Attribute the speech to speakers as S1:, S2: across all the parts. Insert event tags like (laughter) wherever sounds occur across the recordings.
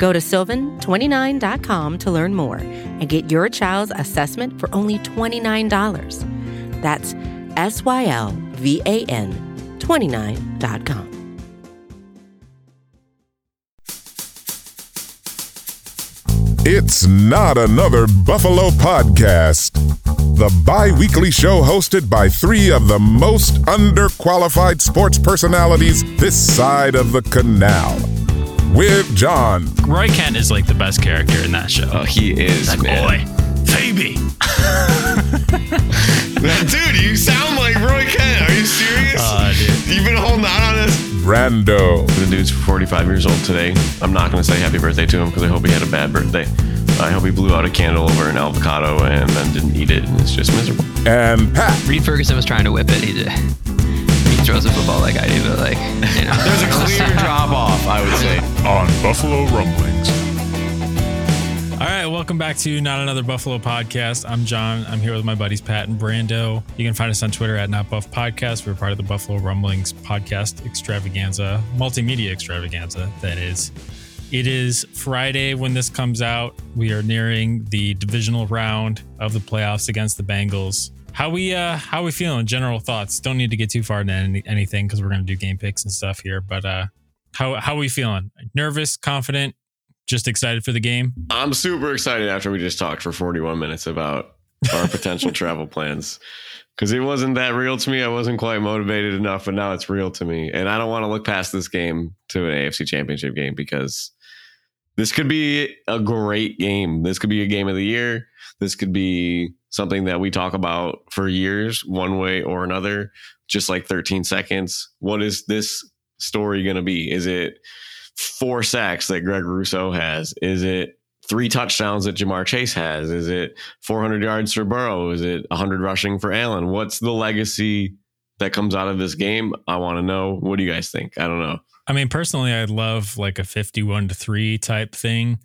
S1: Go to sylvan29.com to learn more and get your child's assessment for only $29. That's S Y L V A N 29.com.
S2: It's not another Buffalo podcast. The bi weekly show hosted by three of the most underqualified sports personalities this side of the canal. With John.
S3: Roy Kent is like the best character in that show.
S4: Oh, he is,
S3: like,
S4: man.
S3: boy, Phoebe. (laughs)
S4: Dude, you sound like Roy Kent. Are you serious?
S3: Uh, dude.
S4: You've been holding out on us.
S2: Brando.
S4: The dude's 45 years old today. I'm not going to say happy birthday to him because I hope he had a bad birthday. I hope he blew out a candle over an avocado and then didn't eat it, and it's just miserable.
S2: And Pat.
S5: Reid Ferguson was trying to whip it. He did. He throws a football like I do, but like you know.
S4: There's a clear (laughs) drop off, I would say.
S2: On Buffalo Rumblings.
S3: All right, welcome back to Not Another Buffalo Podcast. I'm John. I'm here with my buddies Pat and Brando. You can find us on Twitter at Not Buff Podcast. We're part of the Buffalo Rumblings podcast extravaganza, multimedia extravaganza, that is. It is Friday when this comes out. We are nearing the divisional round of the playoffs against the Bengals. How we uh how we feeling? General thoughts. Don't need to get too far into any, anything because we're gonna do game picks and stuff here. But uh how how we feeling? Nervous, confident, just excited for the game?
S4: I'm super excited after we just talked for 41 minutes about our potential (laughs) travel plans because it wasn't that real to me. I wasn't quite motivated enough, but now it's real to me. And I don't want to look past this game to an AFC championship game because this could be a great game. This could be a game of the year. This could be something that we talk about for years, one way or another, just like 13 seconds. What is this story going to be? Is it four sacks that Greg Rousseau has? Is it three touchdowns that Ja'Marr Chase has? Is it 400 yards for Burrow? Is it 100 rushing for Allen? What's the legacy that comes out of this game? I want to know. What do you guys think? I don't know.
S3: I mean, personally, I'd love like a 51 to 3 type thing,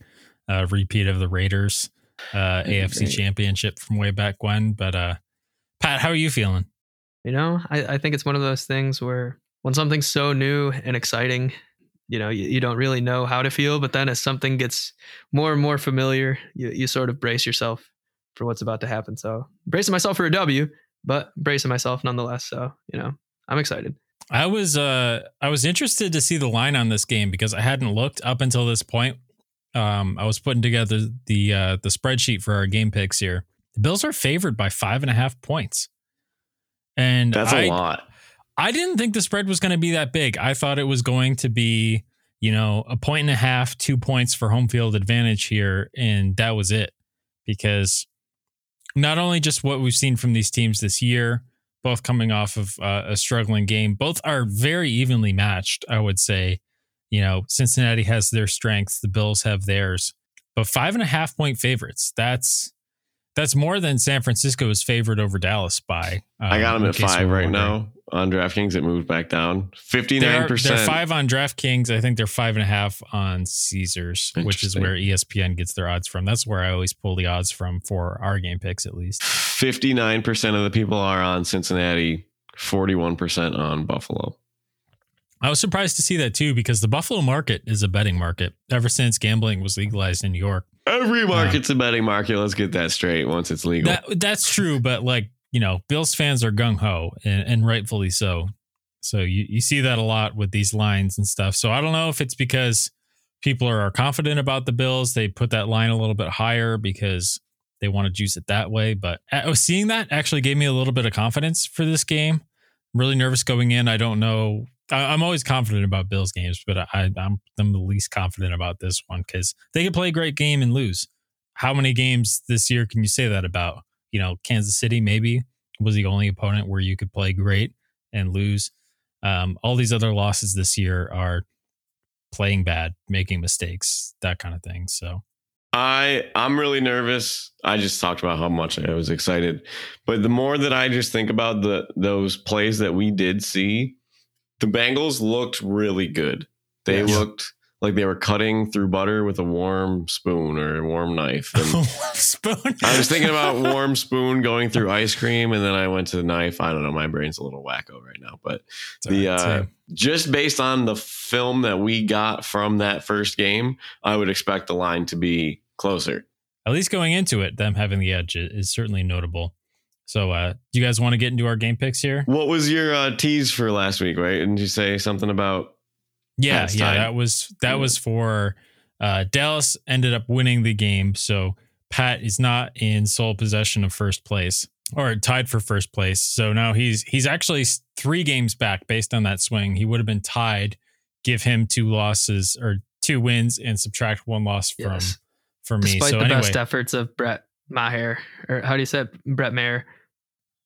S3: a repeat of the Raiders uh, AFC
S5: great.
S3: championship from way back when. But uh, Pat, how are you feeling?
S5: You know, I, I think it's one of those things where when something's so new and exciting, you know, you, you don't really know how to feel, but then as something gets more and more familiar, you, you sort of brace yourself for what's about to happen. So bracing myself for a W, but bracing myself nonetheless. So, you know, I'm excited.
S3: I was uh I was interested to see the line on this game because I hadn't looked up until this point. Um, I was putting together the uh, the spreadsheet for our game picks here. The Bills are favored by five and a half points, and
S4: That's a
S3: I,
S4: lot.
S3: I didn't think the spread was going to be that big. I thought it was going to be, you know, a point and a half, two points for home field advantage here, and that was it. Because not only just what we've seen from these teams this year, both coming off of uh, a struggling game, both are very evenly matched. I would say, you know, Cincinnati has their strengths, the Bills have theirs, but five and a half point favorites. That's that's more than San Francisco is favored over Dallas by.
S4: I got
S3: um,
S4: them at five right now on DraftKings. It moved back down. 59%.
S3: they're five on DraftKings. I think they're five and a half on Caesars, which is where ESPN gets their odds from. That's where I always pull the odds from for our game picks, at least.
S4: 59% of the people are on Cincinnati, 41% on Buffalo.
S3: I was surprised to see that too, because the Buffalo market is a betting market ever since gambling was legalized in New York.
S4: Every um, market's a betting market. Let's get that straight once it's legal.
S3: That that's true, but like you know, Bills fans are gung ho, and, and rightfully so. So you you see that a lot with these lines and stuff. So I don't know if it's because people are confident about the Bills, they put that line a little bit higher because they want to juice it that way. But I seeing that actually gave me a little bit of confidence for this game. I'm really nervous going in. I don't know. I, I'm always confident about Bills games, but I, I'm I'm the least confident about this one because they could play a great game and lose. How many games this year can you say that about? You know, Kansas City maybe was the only opponent where you could play great and lose. Um, all these other losses this year are playing bad, making mistakes, that kind of thing. So
S4: I I'm really nervous. I just talked about how much I was excited, but the more that I just think about the those plays that we did see, the Bengals looked really good. They
S5: Yes.
S4: looked like they were cutting through butter with a warm spoon or a warm knife. (laughs) And
S3: Spoon.
S4: I was thinking about warm spoon going through ice cream, and then I went to the knife. I don't know. My brain's a little wacko right now, but
S3: It's
S4: the
S3: right,
S4: uh, just based on the film that we got from that first game, I would expect the line to be closer.
S3: at least going into it, them having the edge is certainly notable. So, uh, do you guys want to get into our game picks here?
S4: What was your uh, tease for last week? Right? Didn't you say something about?
S3: Yeah,
S4: Pat's
S3: yeah,
S4: tied.
S3: that was that was for uh, Dallas ended up winning the game, so Pat is not in sole possession of first place or tied for first place. So now he's he's actually three games back based on that swing. He would have been tied. Give him two losses or two wins and subtract one loss from
S5: Yes.
S3: from me.
S5: Despite
S3: so
S5: the
S3: anyway,
S5: best efforts of Brett Maher, or how do you say it? Brett Maher?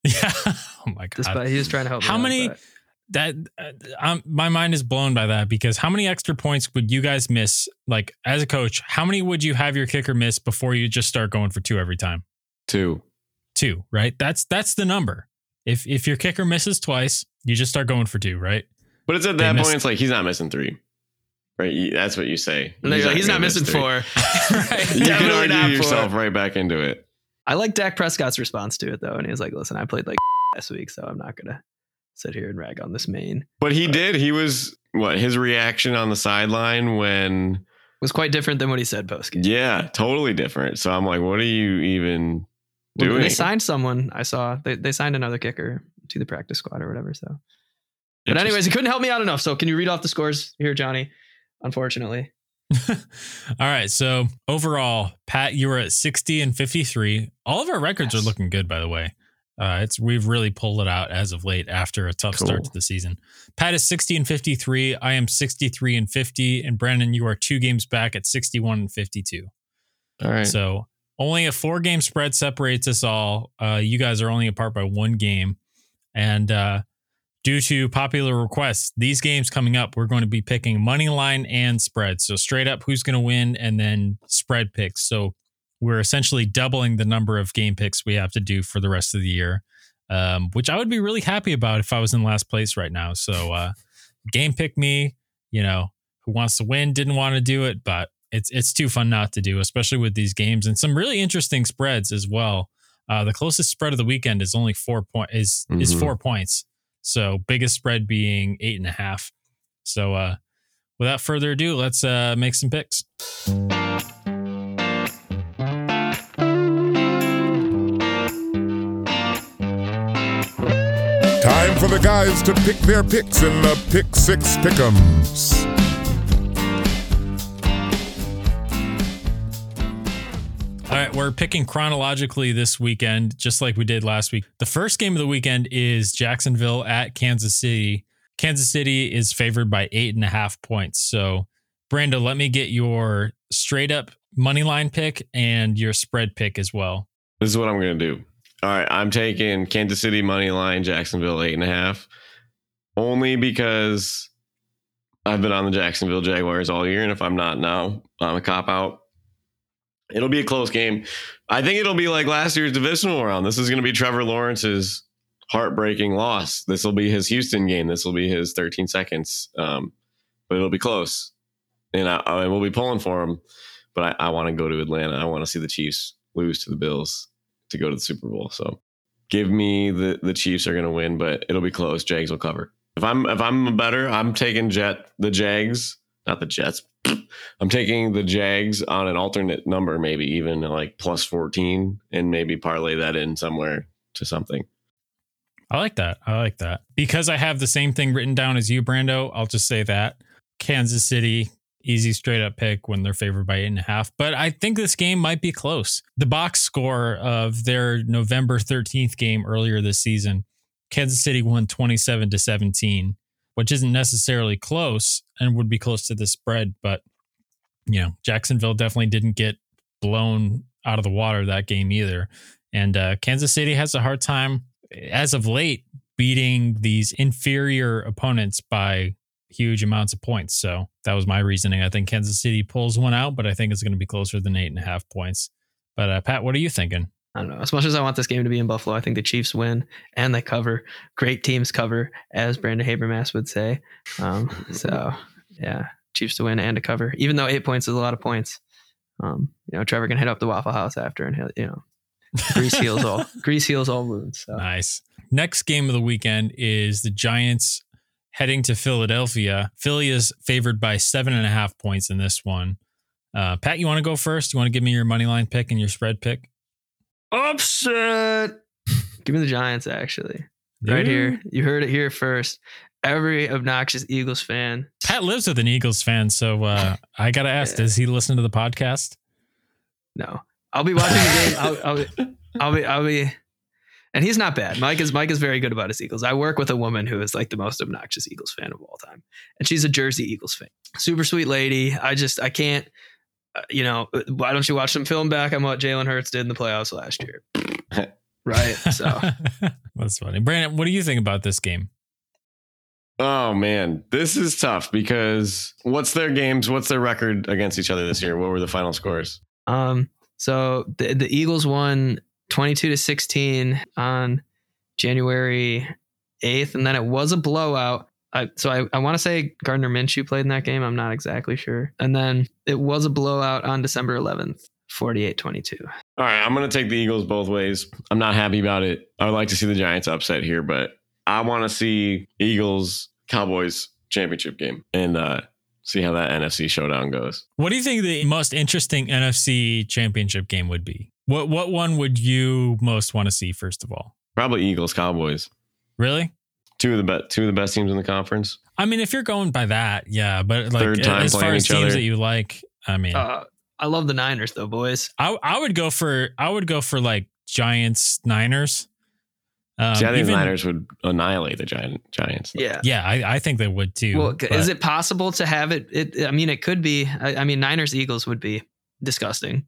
S3: yeah. (laughs) oh my god.
S5: Despite he was trying to help.
S3: How
S5: out,
S3: many-
S5: but-
S3: that uh, um, my mind is blown by that because how many extra points would you guys miss like as a coach how many would you have your kicker miss before you just start going for two every time
S4: two?
S3: two right that's that's the number if if your kicker misses twice you just start going for two right
S4: But it's at
S3: They
S4: that
S3: missed-
S4: point. It's like he's not missing three, right? You- That's what you say.
S5: And they're like, he's not missing
S4: three.
S5: four. (laughs) (laughs)
S3: Right.
S4: You can
S5: Definitely
S4: argue
S5: not
S4: yourself
S5: four.
S4: right back into it.
S5: I like Dak Prescott's response to it though, and he was like, "Listen, I played like (laughs) last week, so I'm not gonna sit here and rag on this main."
S4: But he did. He was what his reaction on the sideline when
S5: was quite different than what he said post game.
S4: yeah, totally different. So I'm like, what are you even doing?
S5: They signed someone. I saw they they signed another kicker to the practice squad or whatever. So, but anyways, he couldn't help me out enough. So, can you read off the scores here, Johnny? Unfortunately, (laughs)
S3: all right so overall pat you were at 60 and 53 all of our records
S5: Yes.
S3: are looking good by the way uh, it's we've really pulled it out as of late after a tough start to the season. Pat is 60 and 53. I am 63 and 50. And Brandon, you are two games back at 61 and 52.
S4: All right.
S3: So only a four game spread separates us all. Uh, you guys are only apart by one game. And uh, due to popular requests, these games coming up, we're going to be picking money line and spread. So straight up, who's going to win, and then spread picks. So we're essentially doubling the number of game picks we have to do for the rest of the year, um, which I would be really happy about if I was in last place right now. So uh, game pick me, you know, who wants to win didn't want to do it, but it's it's too fun not to do, especially with these games and some really interesting spreads as well. Uh, the closest spread of the weekend is only four point is is
S4: Mhm.
S3: four points. So biggest spread being eight and a half. So uh, without further ado, let's uh, make some picks.
S2: Time for the guys to pick their picks in the Pick Six Pick'ems.
S3: We're picking chronologically this weekend, just like we did last week. The first game of the weekend is Jacksonville at Kansas City. Kansas City is favored by eight and a half points. So, Brando, let me get your straight up money line pick and your spread pick as well.
S4: This is what I'm going to do. All right, I'm taking Kansas City money line, Jacksonville eight and a half, only because I've been on the Jacksonville Jaguars all year, and if I'm not now, I'm a cop out. It'll be a close game. I think it'll be like last year's divisional round. This is going to be Trevor Lawrence's heartbreaking loss. This will be his Houston game. This will be his 13 seconds, um, but it'll be close, and I, I will be pulling for him. But I, I want to go to Atlanta. I want to see the Chiefs lose to the Bills to go to the Super Bowl. So give me the the Chiefs are going to win, but it'll be close. Jags will cover. If I'm if I'm better, I'm taking Jet the Jags, not the Jets. I'm taking the Jags on an alternate number, maybe even like plus 14, and maybe parlay that in somewhere to something.
S3: I like that. I like that. Because I have the same thing written down as you, Brando, I'll just say that. Kansas City, easy straight up pick when they're favored by eight and a half. But I think this game might be close. The box score of their November 13th game earlier this season, Kansas City won 27 to 17, which isn't necessarily close and would be close to the spread. But, you know, Jacksonville definitely didn't get blown out of the water that game either. And uh, Kansas City has a hard time as of late beating these inferior opponents by huge amounts of points. So that was my reasoning. I think Kansas City pulls one out, but I think it's going to be closer than eight and a half points. But uh, Pat, what are you thinking?
S5: I don't know. As much as I want this game to be in Buffalo, I think the Chiefs win and they cover. Great teams cover, as Brandon Habermas would say. Um, so (laughs) yeah, Chiefs to win and to cover. Even though eight points is a lot of points. Um, you know, Trevor can hit up the Waffle House after and he'll, you know, grease heals all (laughs) grease heals all wounds. So.
S3: Nice. Next game of the weekend is the Giants heading to Philadelphia. Philly is favored by seven and a half points in this one. Uh, Pat, you want to go first? You want to give me your money line pick and your spread pick?
S5: Upset. Give me the Giants, actually. Right
S3: Ooh.
S5: here. You heard it here first. Every obnoxious Eagles fan.
S3: Pat lives with an Eagles fan, so uh, I gotta ask:
S5: Yeah.
S3: Does he listen to the podcast?
S5: No. I'll be watching the game. I'll, I'll, be, (laughs) I'll be, I'll be, and he's not bad. Mike is, Mike is very good about his Eagles. I work with a woman who is like the most obnoxious Eagles fan of all time. And she's a Jersey Eagles fan. Super sweet lady. I just, I can't, you know, why don't you watch some film back on what Jalen Hurts did in the playoffs last year? (laughs) right. So (laughs)
S3: That's funny. Brandon, what do you think about this game?
S4: Oh man, this is tough because what's their games? What's their record against each other this year? What were the final scores?
S5: Um, so the the Eagles won twenty two to sixteen on January eighth, and then it was a blowout. I, so I, I want to say Gardner Minshew played in that game. I'm not exactly sure. And then it was a blowout on December 11th, 48-22.
S4: All right, I'm going to take the Eagles both ways. I'm not happy about it. I would like to see the Giants upset here, but I want to see Eagles Cowboys championship game and uh, see how that NFC showdown goes.
S3: What do you think the most interesting NFC championship game would be? What what one would you most want to see first of all?
S4: Probably Eagles Cowboys.
S3: Really?
S4: Two of the best two of the best teams in the conference.
S3: I mean, if you're going by that, yeah. But like
S4: Third time
S3: as far as teams
S4: other.
S3: that you like, I mean,
S5: Uh, I love the Niners though, boys.
S3: I I would go for I would go for like Giants Niners. Um,
S4: see, I think
S3: even-
S4: the Niners would annihilate the Giant Giants.
S5: Yeah.
S3: Yeah, I, I think they would too.
S5: Well,
S3: but-
S5: is it possible to have it? It. I mean, it could be. I, I mean, Niners Eagles would be disgusting.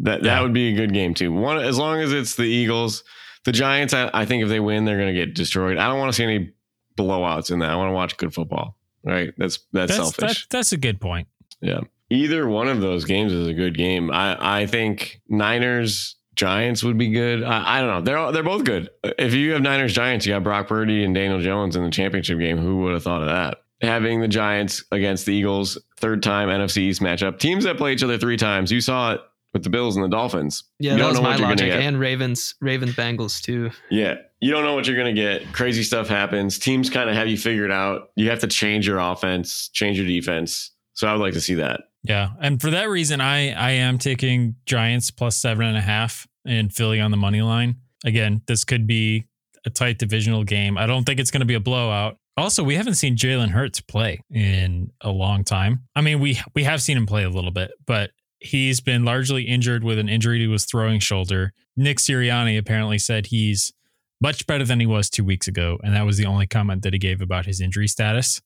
S4: That that
S3: Yeah.
S4: would be a good game too. One as long as it's the Eagles, the Giants. I, I think if they win, they're going to get destroyed. I don't want to see any blowouts in that. I want to watch good football. Right? That's that's,
S3: That's
S4: selfish.
S3: that, that's a good point. Yeah.
S4: Either one of those games is a good game. I I think Niners Giants would be good. I, I don't know. They're all, they're both good. If you have Niners Giants, you got Brock Purdy and Daniel Jones in the championship game. Who would have thought of that? Having the Giants against the Eagles, third time NFC East matchup. Teams that play each other three times. You saw it with the Bills and the Dolphins.
S5: Yeah,
S4: You
S5: that
S4: don't
S5: was
S4: know
S5: my
S4: what you're gonna
S5: logic.
S4: get.
S5: And Ravens, Ravens, Bengals too.
S4: Yeah. You don't know what you're going to get. Crazy stuff happens. Teams kind of have you figured out. You have to change your offense, change your defense. So I would like to see that.
S3: Yeah, and for that reason, I I am taking Giants plus seven and a half and Philly on the money line. Again, this could be a tight divisional game. I don't think it's going to be a blowout. Also, we haven't seen Jalen Hurts play in a long time. I mean, we we have seen him play a little bit, but he's been largely injured with an injury to his throwing shoulder. Nick Sirianni apparently said he's much better than he was two weeks ago, and that was the only comment that he gave about his injury status.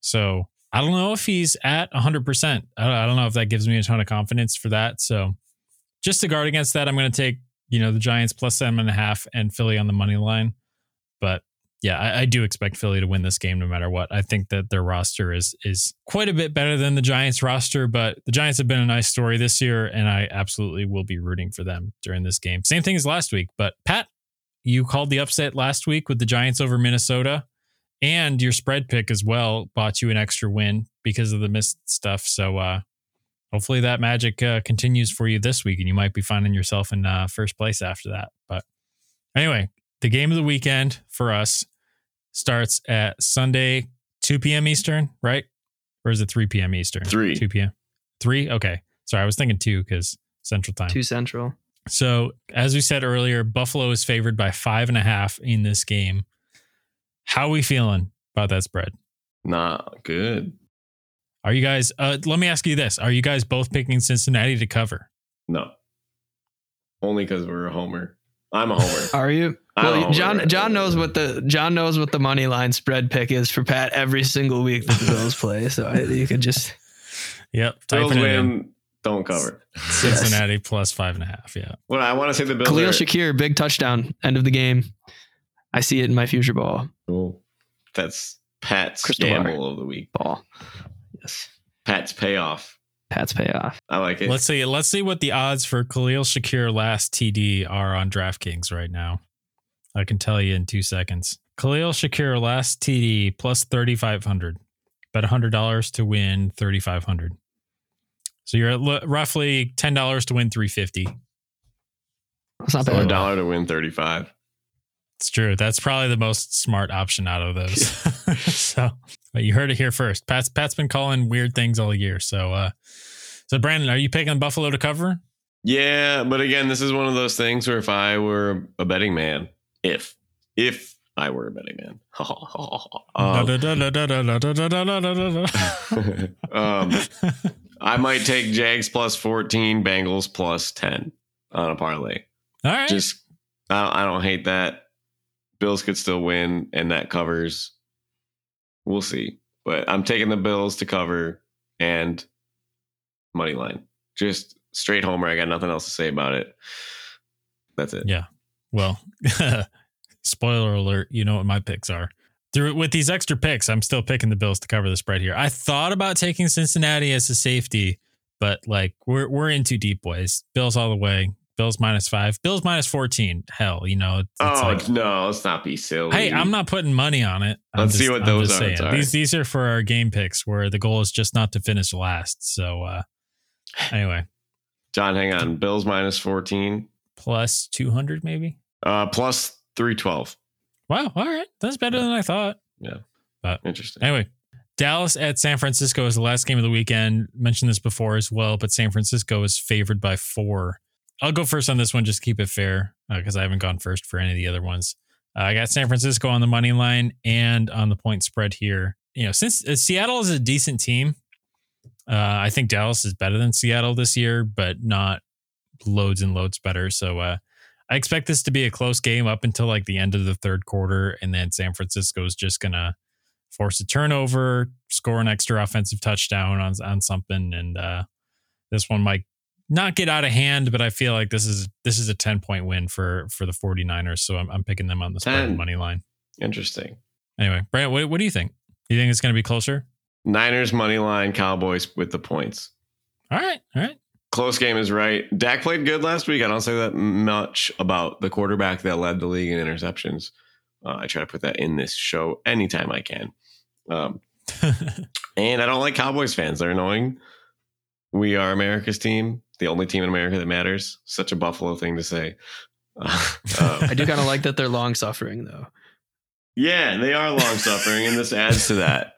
S3: So I don't know if he's at 100%. I don't, know if that gives me a ton of confidence for that. So just to guard against that, I'm going to take, you know, the Giants plus seven and a half and Philly on the money line. But yeah, I, I do expect Philly to win this game no matter what. I think that their roster is is quite a bit better than the Giants roster, but the Giants have been a nice story this year, and I absolutely will be rooting for them during this game. Same thing as last week. But Pat, you called the upset last week with the Giants over Minnesota and your spread pick as well bought you an extra win because of the missed stuff. So uh, hopefully that magic uh, continues for you this week, and you might be finding yourself in uh, first place after that. But anyway, the game of the weekend for us starts at Sunday, 2 p.m. Eastern, right? Or is it 3 p.m. Eastern?
S4: Three.
S3: 2 p.m. 3? Okay. Sorry, I was thinking 2 because Central Time.
S5: Two Central.
S3: So, as we said earlier, Buffalo is favored by five and a half in this game. How are we feeling about that spread?
S4: Not good.
S3: Are you guys, uh, let me ask you this. Are you guys both picking Cincinnati to cover?
S4: No. Only because we're a homer. I'm a homer.
S5: Are you? Well. John John knows what the John knows what the money line spread pick is for Pat every single week that the Bills play. So I, you could just
S3: Yep.
S4: Bills
S3: Typing in.
S4: win, don't cover.
S3: Cincinnati plus five and a half. Yeah.
S4: Well, I want to say the Bills
S5: Khalil
S4: are
S5: Shakir big touchdown end of the game. I see it in my future ball.
S4: cool. That's Pat's
S5: Crystal
S4: gamble
S5: bar.
S4: of the week.
S5: Ball. Yes.
S4: Pat's payoff.
S5: Pat's payoff.
S4: I like it.
S3: Let's see. Let's see what the odds for Khalil Shakir last TD are on DraftKings right now. I can tell you in two seconds. Khalil Shakir last TD plus thirty five hundred. Bet hundred dollars to win thirty five hundred. So you're at l- roughly ten dollars to win three fifty.
S5: It's not
S4: so a dollar to win 35.
S3: It's true. That's probably the most smart option out of those. (laughs) so, but you heard it here first. Pat's Pat's been calling weird things all year. So, uh, so Brandon, are you picking Buffalo to cover?
S4: Yeah, but again, this is one of those things where if I were a betting man, if if I were a betting man, (laughs) um, (laughs) um, I might take Jags plus 14, Bengals plus 10 on a parlay.
S3: all right.
S4: Just I, I don't hate that. Bills could still win, and that covers. We'll see, but I'm taking the Bills to cover and money line. Just straight homer. I got nothing else to say about it. That's it.
S3: Yeah. Well, (laughs) spoiler alert, you know what my picks are. Through with these extra picks, I'm still picking the Bills to cover the spread here. I thought about taking Cincinnati as a safety, but like we're we're in too deep, boys. Bills all the way. Bills minus five. Bills minus fourteen. Hell, you know. It's, it's
S4: oh
S3: like,
S4: no, let's not be silly.
S3: hey, I'm not putting money on it. I'm
S4: Let's see what those
S3: just
S4: odds are.
S3: These these are for our game picks, where the goal is just not to finish last. So uh anyway,
S4: John, hang on. Bills minus 14,
S3: plus two hundred maybe.
S4: uh, plus 312.
S3: Wow. All right, that's better than I thought. Yeah.
S4: But interesting.
S3: Anyway, Dallas at San Francisco is the last game of the weekend. Mentioned this before as well, but San Francisco is favored by four. I'll go first on this one, just to keep it fair, because I haven't gone first for any of the other ones. Uh, I got San Francisco on the money line and on the point spread here. You know, since uh, Seattle is a decent team, uh, I think Dallas is better than Seattle this year, but not loads and loads better. So uh, I expect this to be a close game up until like the end of the third quarter, and then San Francisco is just gonna force a turnover, score an extra offensive touchdown on on something, and uh, this one might not get out of hand. But I feel like this is this is a ten point win for for the 49ers, so I'm, I'm picking them on the spread
S4: 10.
S3: money line.
S4: Interesting.
S3: Anyway, Brant, what, what do you think? You think it's going to be closer?
S4: Niners money line, Cowboys with the points.
S3: All right, all right.
S4: Close game is right. Dak played good last week. I don't say that much about the quarterback that led the league in interceptions. Uh, I try to put that in this show anytime I can. Um, (laughs) and I don't like Cowboys fans. They're annoying. We are America's team, the only team in America that matters. Such a Buffalo thing to say. (laughs) Uh, um,
S5: I do kind of like (laughs) that they're long suffering though.
S4: yeah, they are long (laughs) suffering, and this adds to that.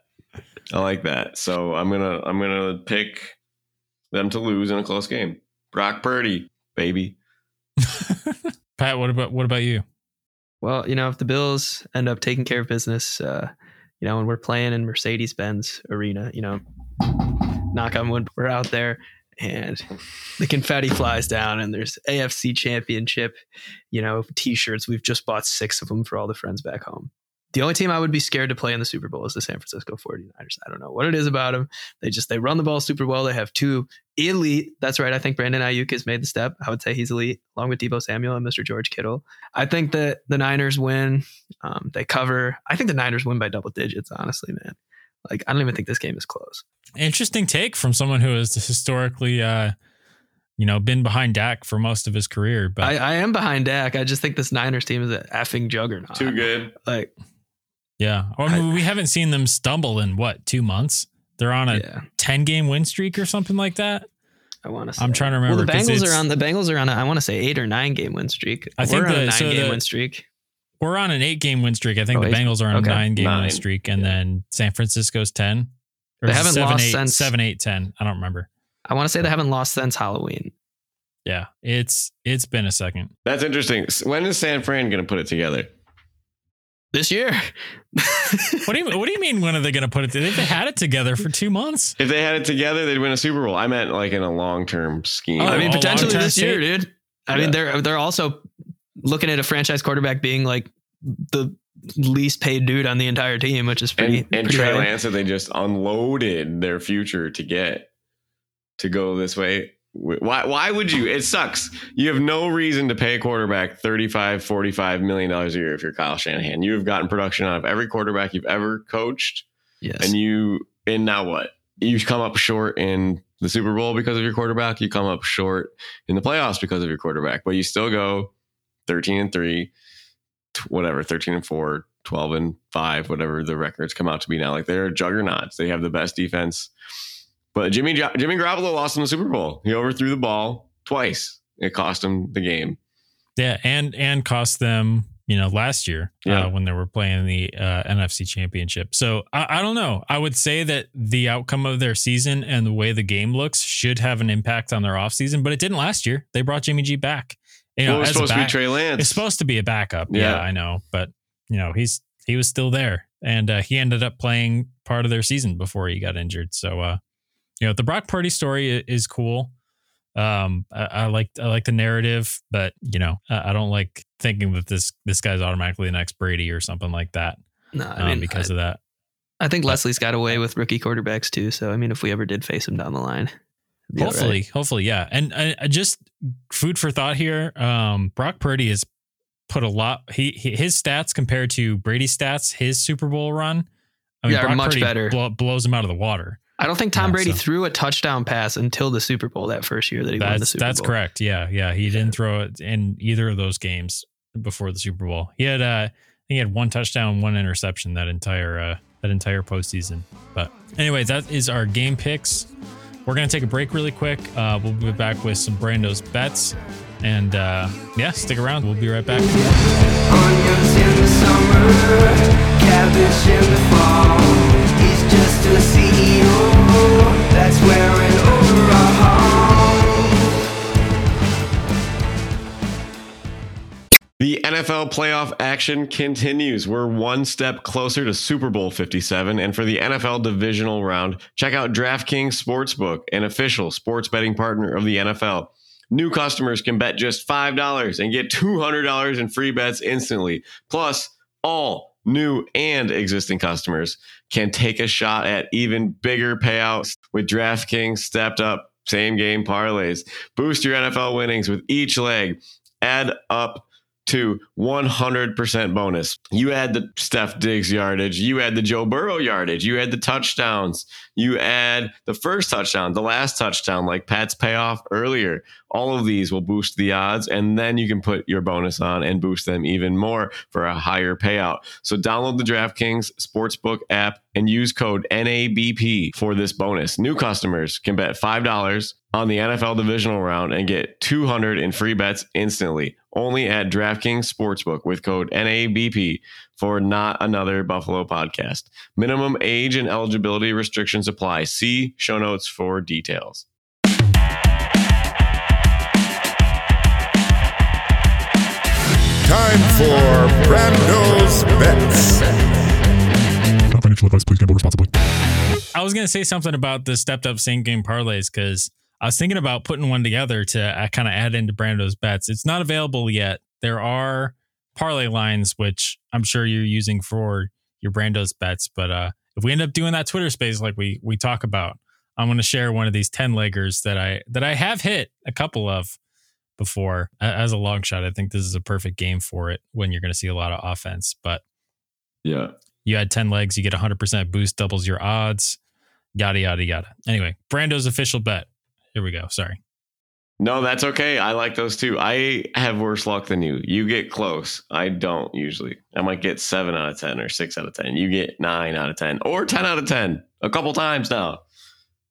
S4: I like that. So I'm gonna I'm gonna pick them to lose in a close game. Brock Purdy, baby.
S3: Pat, what about what about you?
S5: Well, you know, if the Bills end up taking care of business, uh, you know, and we're playing in Mercedes Benz Arena, you know, knock on wood, we're out there and the confetti flies down and there's AFC championship, you know, t-shirts. We've just bought six of them for all the friends back home. The only team I would be scared to play in the Super Bowl is the San Francisco 49ers. I don't know what it is about them. They just they run the ball super well. They have two elite. That's right. I think Brandon Aiyuk has made the step. I would say he's elite, along with Deebo Samuel and Mr. George Kittle. I think that the Niners win. Um, they cover. I think the Niners win by double digits. Honestly, man. Like I don't even think this game is close.
S3: Interesting take from someone who has historically, uh, you know, been behind Dak for most of his career. But
S5: I, I am behind Dak. I just think this Niners team is an effing juggernaut.
S4: Too good.
S5: Like
S3: yeah, I mean, we haven't seen them stumble in what two months. They're on a
S5: yeah,
S3: ten game win streak or something like that.
S5: I want to.
S3: I'm trying to remember.
S5: Well, the
S3: 'cause
S5: Bengals are on. The Bengals are on. A, I want to say eight or nine game win streak.
S3: I think
S5: We're on a nine
S3: so
S5: game
S3: the-
S5: win streak.
S3: We're on an eight game win streak. I think
S5: Oh,
S3: the
S5: eight?
S3: Bengals are on
S5: Okay.
S3: a nine game
S4: Nine.
S3: win streak, and
S4: Yeah.
S3: then San Francisco's ten. Or
S5: they haven't
S3: seven,
S5: lost
S3: eight,
S5: since
S3: seven, eight, ten. I don't remember.
S5: I want to say they haven't lost since Halloween.
S3: Yeah, it's it's been a second.
S4: That's interesting. When is San Fran going to put it together?
S5: This year.
S3: What do you What do you mean? When are they going to put it? Together? They've had it together for two months.
S4: If they had it together, they'd win a Super Bowl. I meant like in a long term scheme.
S3: Oh,
S5: I oh,
S3: mean,
S5: potentially this year,
S3: state-
S5: dude. I
S4: Yeah.
S5: mean, they're they're also looking at a franchise quarterback being like the least paid dude on the entire team, which is pretty.
S4: and and
S5: pretty
S4: Trey. Lance that they just unloaded their future to get to go this way. Why why would you? It sucks. You have no reason to pay a quarterback 35, 45 million dollars a year if you're Kyle Shanahan. You have gotten production out of every quarterback you've ever coached.
S5: Yes.
S4: And you and now what? You come up short in the Super Bowl because of your quarterback. You come up short in the playoffs because of your quarterback, but you still go 13 and 3, whatever, 13 and 4, 12 and 5, whatever the records come out to be now. Like they're juggernauts. They have the best defense. But Jimmy Jimmy Garoppolo lost in the Super Bowl. He overthrew the ball twice. It cost him the game.
S3: Yeah, and and cost them you know last year
S4: Yeah.
S3: uh, when they were playing the uh, NFC Championship. So I, I don't know. I would say that the outcome of their season and the way the game looks should have an impact on their offseason, but it didn't last year. They brought Jimmy G back. You know,
S4: well, it was
S3: as a
S4: supposed to be Trey Lance.
S3: It's supposed to be a backup. Yeah.
S4: Yeah.
S3: I know, but you know he's he was still there, and uh, he ended up playing part of their season before he got injured. So uh, you know the Brock Purdy story is cool. Um, I, I like I like the narrative, but you know I, I don't like thinking that this this guy's automatically the next Brady or something like that.
S5: no, I
S3: um,
S5: mean,
S3: because
S5: I,
S3: of that.
S5: I think Leslie's got away with rookie quarterbacks too. So I mean, if we ever did face him down the line, be all right.
S3: Hopefully, hopefully, yeah. And uh, just food for thought here. Um, Brock Purdy has put a lot. He, he his stats compared to Brady's stats, his Super Bowl run. I
S5: Yeah, are much better.
S3: blow- blows him out of the water.
S5: I don't think Tom
S3: Yeah,
S5: Brady
S3: so-
S5: through a touchdown pass until the Super Bowl that first year that he won the
S3: That's
S5: Super
S3: that's
S5: Bowl.
S3: correct. Yeah, yeah. He didn't throw it in either of those games before the Super Bowl. He had uh, I think he had one touchdown, one interception that entire uh, that entire postseason. But anyway, that is our game picks. We're gonna take a break really quick. Uh, we'll be back with some Brando's bets, and uh, yeah, stick around. We'll be right back.
S6: Onions in the
S4: NFL playoff action continues. We're one step closer to Super Bowl 57. And for the NFL divisional round, check out DraftKings Sportsbook, an official sports betting partner of the NFL. New customers can bet just $5 and get $200 in free bets instantly. Plus, all new and existing customers can take a shot at even bigger payouts with DraftKings stepped up same game parlays. Boost your NFL winnings with each leg. Add up to 100% bonus. You add the Steph Diggs yardage, you add the Joe Burrow yardage, you add the touchdowns, you add the first touchdown, the last touchdown, like Pat's payoff earlier. All of these will boost the odds, and then you can put your bonus on and boost them even more for a higher payout. So download the DraftKings Sportsbook app and use code NABP for this bonus. New customers can bet $5 on the NFL divisional round and get 200 in free bets instantly only at DraftKings Sportsbook with code NABP for not another Buffalo podcast. Minimum age and eligibility restrictions apply. See show notes for details.
S2: Time for Brando's Bets.
S7: Not financial advice. Please gamble responsibly.
S3: I was gonna say something about the stepped up same game parlays because I was thinking about putting one together to uh, kind of add into Brando's bets. It's not available yet. There are parlay lines which I'm sure you're using for your Brando's bets, but uh, if we end up doing that Twitter space like we we talk about, I'm going to share one of these ten leggers that I that I have hit a couple of before as a long shot. I think this is a perfect game for it when you're going to see a lot of offense, but
S4: Yeah.
S3: You add 10 legs, you get 100% boost, doubles your odds, yada, yada, yada. Anyway, Brando's official bet. Here we go. Sorry.
S4: No, that's okay. I like those too. I have worse luck than you. You get close. I don't usually. I might get seven out of 10 or six out of 10. You get nine out of 10 or 10 out of 10 a couple times now.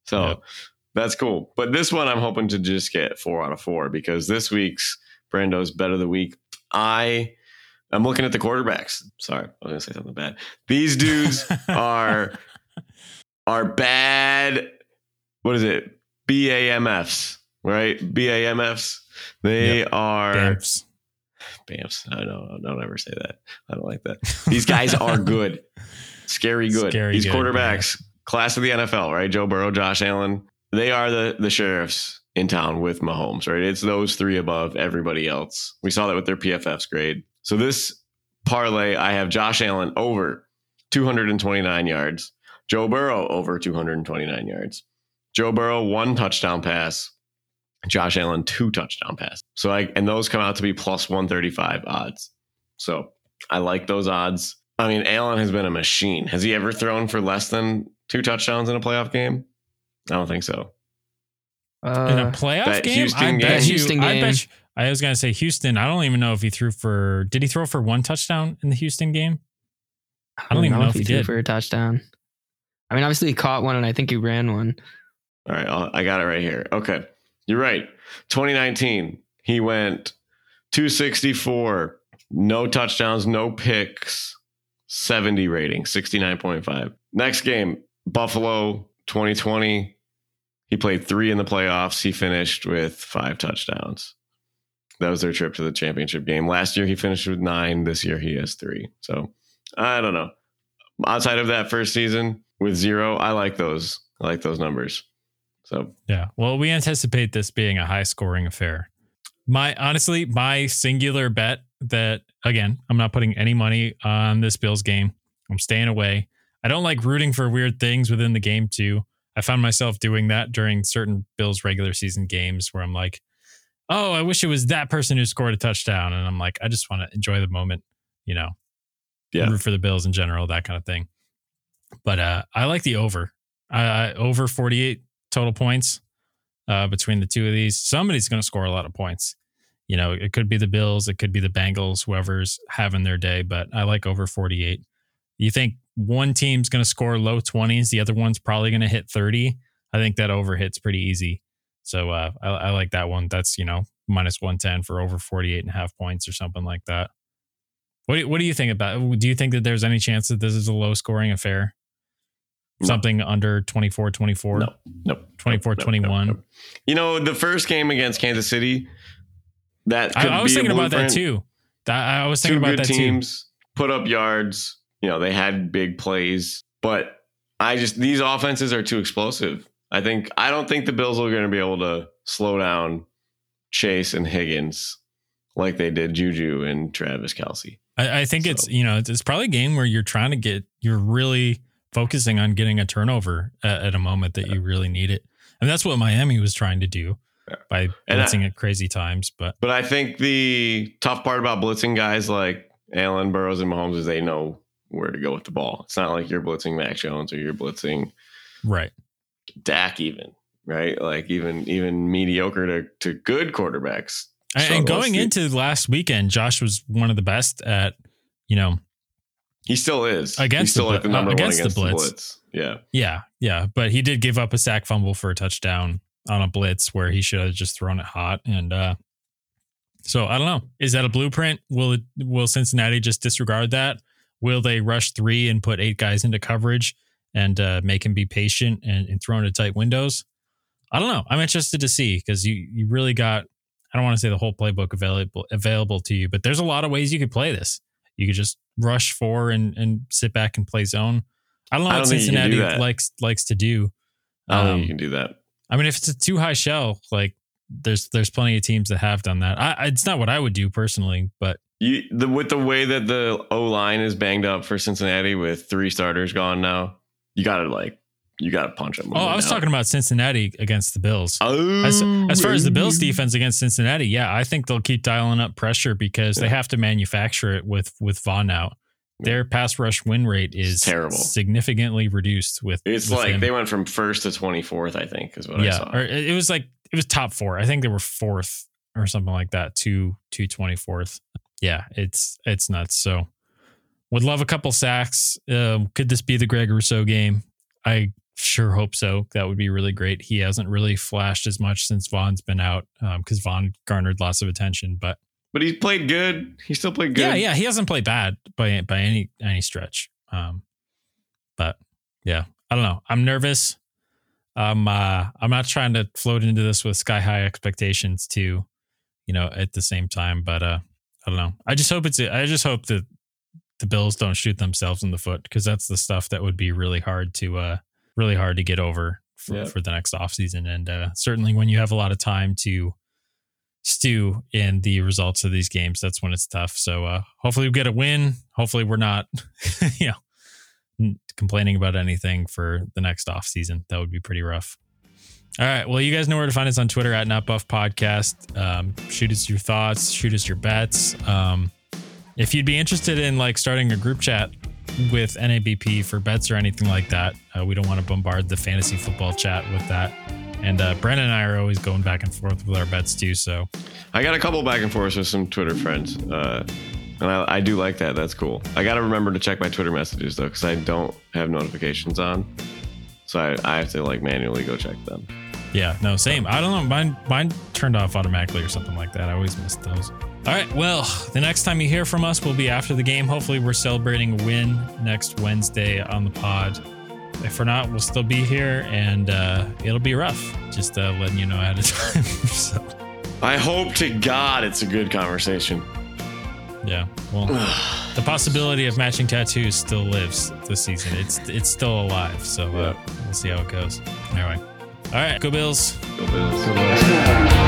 S4: So
S3: Yep.
S4: that's cool. But this one, I'm hoping to just get four out of four because this week's Brando's bet of the week. I I'm looking at the quarterbacks. Sorry, I was gonna say something bad. These dudes (laughs) are are bad. What is it? BAMFs, right? BAMFs. They are
S3: Bamfs.
S4: BAMFs. I don't don't ever say that. I don't like that. These guys are good. (laughs) Scary good.
S3: Scary
S4: These
S3: good,
S4: quarterbacks, class of the NFL, right? Joe Burrow, Josh Allen. They are the the sheriffs in town with Mahomes, right? It's those three above everybody else. We saw that with their PFF's grade. So this parlay, I have Josh Allen over 229 yards, Joe Burrow over 229 yards. Joe Burrow one touchdown pass, Josh Allen two touchdown pass. So I and those come out to be plus 135 odds. So I like those odds. I mean, Allen has been a machine. Has he ever thrown for less than two touchdowns in a playoff game? I don't think so.
S3: in a
S5: Uh,
S3: playoff
S4: that
S3: game.
S4: Houston
S3: I
S4: game.
S3: bet
S5: That
S3: you.
S5: Houston
S3: I bet. You, I was gonna say Houston. I don't even know if he threw for. Did he throw for one touchdown in the Houston game? I don't even know if he
S5: threw
S3: did.
S5: for a touchdown. I mean, obviously he caught one, and I think he ran one.
S4: All right, I'll, I got it right here. Okay, you're right. 2019, he went 264, no touchdowns, no picks, 70 rating, 69.5. Next game, Buffalo 2020. He played three in the playoffs. He finished with five touchdowns. That was their trip to the championship game. Last year, he finished with nine. This year, he has three. So I don't know. Outside of that first season with zero, I like those. I like those numbers. So
S3: Yeah. Well, we anticipate this being a high scoring affair. My honestly, my singular bet that again, I'm not putting any money on this Bills game. I'm staying away. I don't like rooting for weird things within the game too. I found myself doing that during certain Bills regular season games where I'm like, "Oh, I wish it was that person who scored a touchdown." And I'm like, I just want to enjoy the moment, you know.
S4: Yeah.
S3: Root for the Bills in general, that kind of thing. But uh I like the over. I, I over 48 total points uh, between the two of these. Somebody's going to score a lot of points. You know, it could be the Bills, it could be the Bengals, whoever's having their day, but I like over 48. You think one team's going to score low 20s, the other one's probably going to hit 30. I think that over hits pretty easy. So uh, I, I like that one. That's, you know, minus 110 for over 48 and a half points or something like that. What do, what do you think about Do you think that there's any chance that this is a low scoring affair?
S4: No.
S3: Something under 24 24?
S4: No. Nope.
S3: 24,
S4: Nope, nope,
S3: 21.
S4: nope. You know, the first game against Kansas City, that
S3: I, I was thinking about that too. That, I was
S4: Two
S3: thinking about
S4: good
S3: that
S4: teams put up yards. You know, they had big plays, but I just these offenses are too explosive. I think I don't think the Bills are going to be able to slow down Chase and Higgins like they did Juju and Travis
S3: Kelce. I, I think it's you know it's, it's probably a game where you're trying to get you're really focusing on getting a turnover at, at a moment that you really need it, and that's what Miami was trying to do
S4: Yeah.
S3: by
S4: And I-
S3: blitzing at crazy times. But
S4: But I think the tough part about blitzing guys like Allen, Burrows, and Mahomes is they know where to go with the ball. It's not like you're blitzing Mac Jones or you're blitzing
S3: right,
S4: Dak even, right? Like even even mediocre to, to good quarterbacks.
S3: and, going
S4: the-
S3: into last weekend, Josh was one of the best at you know
S4: he still is
S3: Against
S4: He's still
S3: the
S4: like the
S3: uh,
S4: number
S3: against the
S4: one against the
S3: blitz.
S4: blitz. Yeah,
S3: yeah yeah, but he did give up a sack fumble for a touchdown on a blitz where he should have just thrown it hot and. uh So I don't know. Is that a blueprint? Will it, will Cincinnati just disregard that? Will they rush three and put eight guys into coverage and uh, make him be patient and, and throw into tight windows? I don't know. I'm interested to see because you you really got. I don't want to say the whole playbook available available to you, but there's a lot of ways you could play this. You could just rush four and and sit back and play zone. I don't know
S4: I
S3: what
S4: don't can
S3: Cincinnati likes likes to do.
S4: I don't
S3: Um,
S4: think you can do that.
S3: I mean, if it's a too high shell, like there's there's plenty of teams that have done that. I- it's not what I would do personally, but
S4: You the with the way that the O line is banged up for Cincinnati with three starters gone now, you got to like you got to punch them.
S3: oh, I was talking about Cincinnati against the Bills.
S4: Oh,
S3: As, as oh, far as the Bills defense against Cincinnati, yeah, I think they'll keep dialing up pressure because they have to manufacture it with with Vaughn out. Their pass rush win rate is
S4: terrible.
S3: significantly reduced with.
S4: It's
S3: with
S4: like
S3: him.
S4: they went from first to twenty fourth. I think is what I saw.
S3: or it was like it was top four. I think they were fourth or something like that. Two two twenty fourth. Yeah, it's it's nuts. So would love a couple sacks. Um, could this be the Greg Rousseau game? I sure hope so. That would be really great. He hasn't really flashed as much since Vaughn's been out because Vaughn garnered lots of attention. But
S4: But he played good. He still played good.
S3: yeah, yeah, he hasn't played bad by by any any stretch. Um, but yeah, I don't know. I'm nervous. I'm uh, I'm not trying to float into this with sky high expectations too, you know, at the same time. But uh, I don't know. I just hope it's. I just hope that the Bills don't shoot themselves in the foot because that's the stuff that would be really hard to uh, really hard to get over for,
S4: Yeah.
S3: for the next offseason. And uh, certainly when you have a lot of time to stew in the results of these games, that's when it's tough. So uh, hopefully we get a win. Hopefully we're not, (laughs) you know, complaining about anything for the next offseason. That would be pretty rough. All right. Well, you guys know where to find us on Twitter at Not Buff Podcast. Um, shoot us your thoughts, shoot us your bets. Um, if you'd be interested in like starting a group chat with NABP for bets or anything like that, uh, we don't want to bombard the fantasy football chat with that. And uh, Brennan and I are always going back and forth with our bets too. So
S4: I got a couple back and forth with some Twitter friends. Uh, and I, I do like that. That's cool. I got to remember to check my Twitter messages though, because I don't have notifications on. So I, I have to like manually go check them.
S3: Yeah, no, same. I don't know. Mine, mine turned off automatically or something like that. I always missed those. All right. Well, the next time you hear from us will be after the game. Hopefully, we're celebrating a win next Wednesday on the pod. If we're not, we'll still be here and uh, it'll be rough. Just uh, letting you know ahead of (laughs) time. so,
S4: I hope to God it's a good conversation.
S3: yeah. Well, (sighs) the possibility of matching tattoos still lives this season. It's it's still alive. So uh, we'll see how it goes. Anyway. All right. Go Bills.
S4: Go Bills.